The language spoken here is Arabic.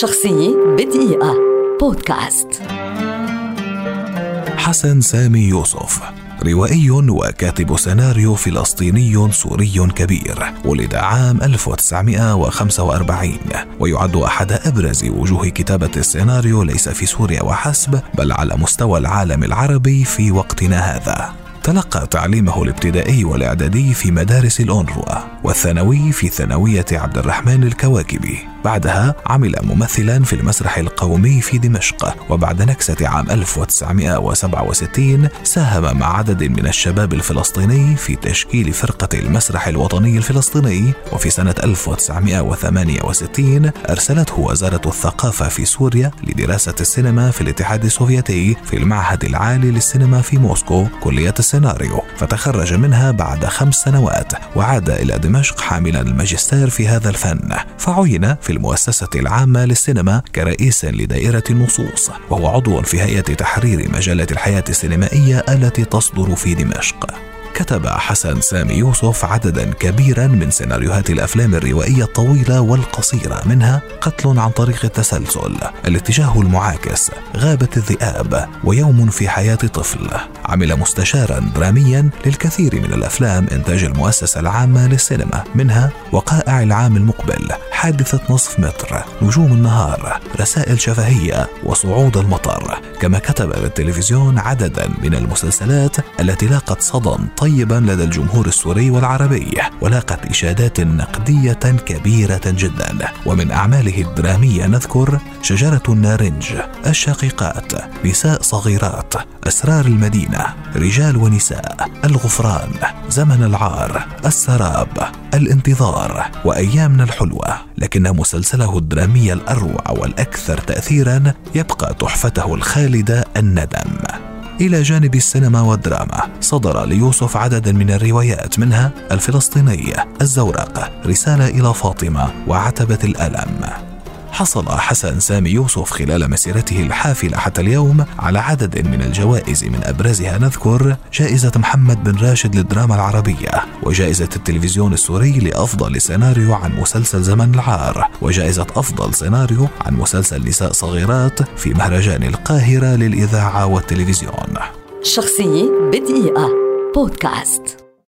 شخصية بدقيقة. بودكاست. حسن سامي يوسف روائي وكاتب سيناريو فلسطيني سوري كبير ولد عام 1945 ويعد أحد أبرز وجوه كتابة السيناريو ليس في سوريا وحسب بل على مستوى العالم العربي في وقتنا هذا. تلقى تعليمه الابتدائي والإعدادي في مدارس الأونروا والثانوي في ثانوية عبد الرحمن الكواكبي. بعدها عمل ممثلا في المسرح القومي في دمشق وبعد نكسة عام 1967 ساهم مع عدد من الشباب الفلسطيني في تشكيل فرقة المسرح الوطني الفلسطيني وفي سنة 1968 أرسلته وزارة الثقافة في سوريا لدراسة السينما في الاتحاد السوفيتي في المعهد العالي للسينما في موسكو كلية السيناريو. فتخرج منها بعد خمس سنوات وعاد إلى دمشق حاملا الماجستير في هذا الفن. فعين في المؤسسة العامة للسينما كرئيس لدائرة النصوص وهو عضو في هيئة تحرير مجلة الحياة السينمائية التي تصدر في دمشق. كتب حسن سامي يوسف عددا كبيرا من سيناريوهات الأفلام الروائية الطويلة والقصيرة منها قتل عن طريق التسلسل الاتجاه المعاكس غابة الذئاب ويوم في حياة طفل. عمل مستشارا دراميا للكثير من الأفلام إنتاج المؤسسة العامة للسينما منها وقائع العام المقبل حادثة نصف متر نجوم النهار رسائل شفهية وصعود المطر. كما كتب للتلفزيون عددا من المسلسلات التي لاقت صدى طيبا لدى الجمهور السوري والعربي ولاقت إشادات نقدية كبيرة جدا. ومن أعماله الدرامية نذكر شجرة النارنج الشقيقات نساء صغيرات أسرار المدينة رجال ونساء الغفران زمن العار السراب الانتظار وأيامنا الحلوة. لكن مسلسله الدرامي الأروع والأكثر تأثيرا يبقى تحفته الخالدة الندم. إلى جانب السينما والدراما صدر ليوسف عدد من الروايات منها الفلسطينية الزورق رسالة إلى فاطمة وعتبة الألم. حصل حسن سامي يوسف خلال مسيرته الحافلة حتى اليوم على عدد من الجوائز من أبرزها نذكر جائزة محمد بن راشد للدراما العربية وجائزة التلفزيون السوري لأفضل سيناريو عن مسلسل زمن العار وجائزة أفضل سيناريو عن مسلسل نساء صغيرات في مهرجان القاهرة للإذاعة والتلفزيون. شخصية بدقيقة. بودكاست.